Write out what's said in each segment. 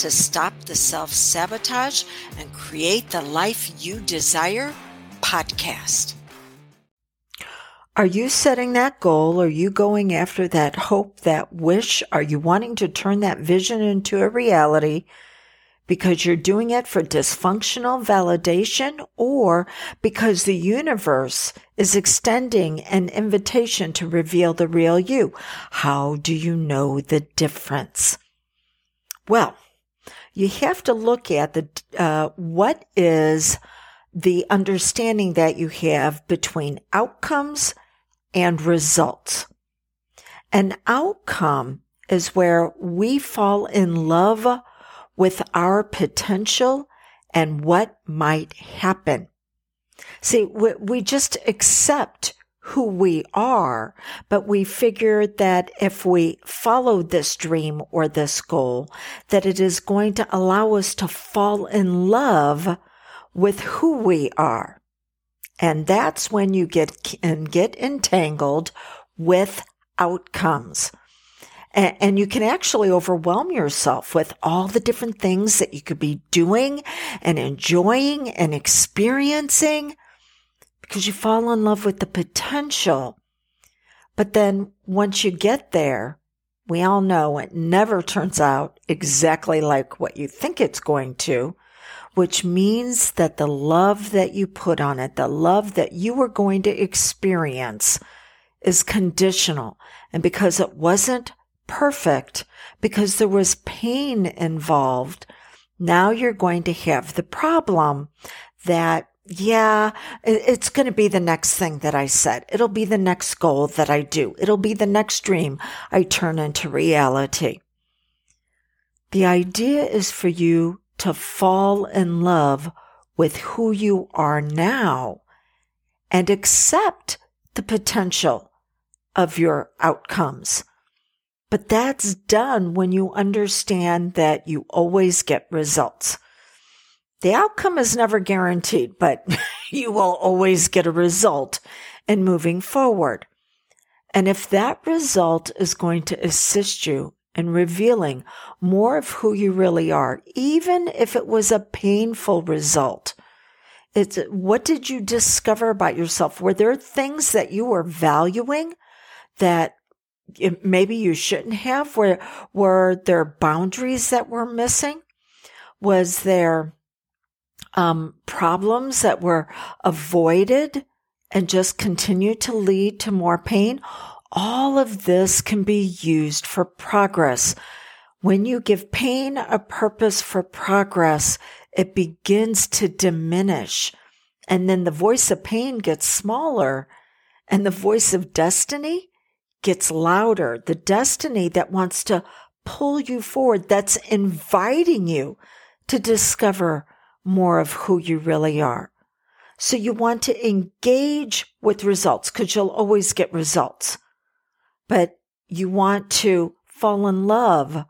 to Stop the Self Sabotage and Create the Life You Desire podcast. Are you setting that goal? Are you going after that hope, that wish? Are you wanting to turn that vision into a reality because you're doing it for dysfunctional validation or because the universe is extending an invitation to reveal the real you? How do you know the difference? Well, you have to look at the uh, what is the understanding that you have between outcomes and results. An outcome is where we fall in love with our potential and what might happen. See, we, we just accept who we are, but we figure that if we follow this dream or this goal, that it is going to allow us to fall in love with who we are. And that's when you get and get entangled with outcomes. And you can actually overwhelm yourself with all the different things that you could be doing and enjoying and experiencing because you fall in love with the potential. But then once you get there, we all know it never turns out exactly like what you think it's going to, which means that the love that you put on it, the love that you were going to experience is conditional. And because it wasn't perfect, because there was pain involved, now you're going to have the problem that yeah, it's going to be the next thing that I set. It'll be the next goal that I do. It'll be the next dream I turn into reality. The idea is for you to fall in love with who you are now and accept the potential of your outcomes. But that's done when you understand that you always get results. The outcome is never guaranteed, but you will always get a result in moving forward. And if that result is going to assist you in revealing more of who you really are, even if it was a painful result, it's what did you discover about yourself? Were there things that you were valuing that maybe you shouldn't have? Were, were there boundaries that were missing? Was there um, problems that were avoided and just continue to lead to more pain, all of this can be used for progress. When you give pain a purpose for progress, it begins to diminish. And then the voice of pain gets smaller and the voice of destiny gets louder. The destiny that wants to pull you forward, that's inviting you to discover more of who you really are. So you want to engage with results because you'll always get results, but you want to fall in love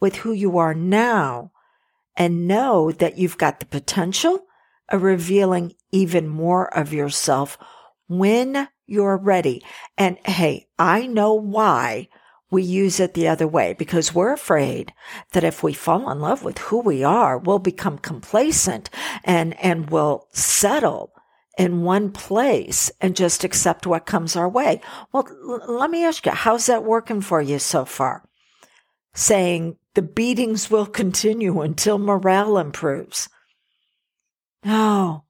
with who you are now and know that you've got the potential of revealing even more of yourself when you're ready. And hey, I know why we use it the other way because we're afraid that if we fall in love with who we are, we'll become complacent and, and we'll settle in one place and just accept what comes our way. Well, l- let me ask you, how's that working for you so far? Saying the beatings will continue until morale improves. No.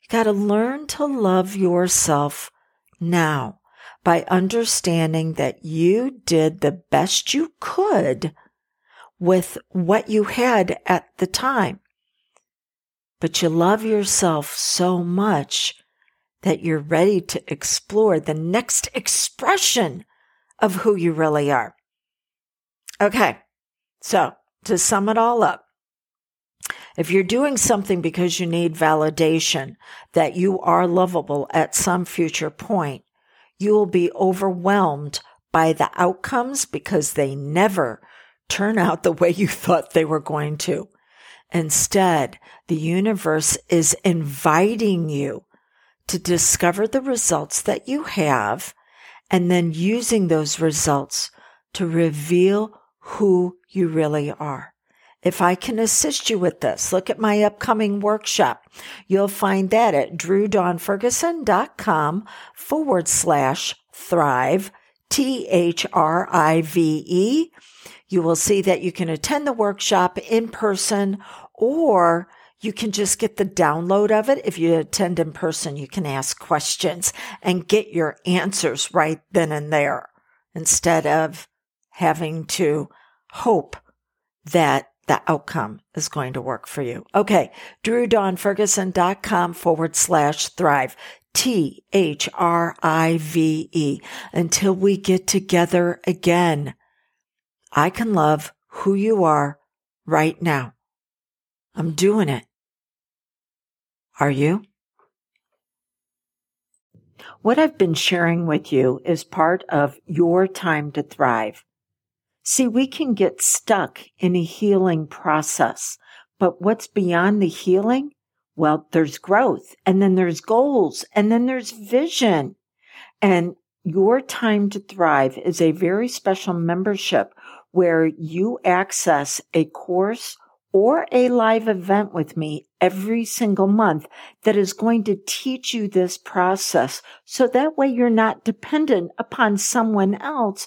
You got to learn to love yourself now by understanding that you did the best you could with what you had at the time. But you love yourself so much that you're ready to explore the next expression of who you really are. Okay. So to sum it all up, If you're doing something because you need validation that you are lovable at some future point, you will be overwhelmed by the outcomes because they never turn out the way you thought they were going to. Instead, the universe is inviting you to discover the results that you have and then using those results to reveal who you really are. If I can assist you with this, look at my upcoming workshop. You'll find that at drewdawnferguson.com forward slash thrive, T H R I V E. You will see that you can attend the workshop in person or you can just get the download of it. If you attend in person, you can ask questions and get your answers right then and there instead of having to hope that the outcome is going to work for you. Okay. DrewDawnFerguson.com forward slash thrive. T H R I V E. Until we get together again, I can love who you are right now. I'm doing it. Are you? What I've been sharing with you is part of your time to thrive. See, we can get stuck in a healing process, but what's beyond the healing? Well, there's growth and then there's goals and then there's vision. And your time to thrive is a very special membership where you access a course or a live event with me every single month that is going to teach you this process. So that way you're not dependent upon someone else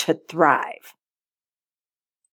to thrive.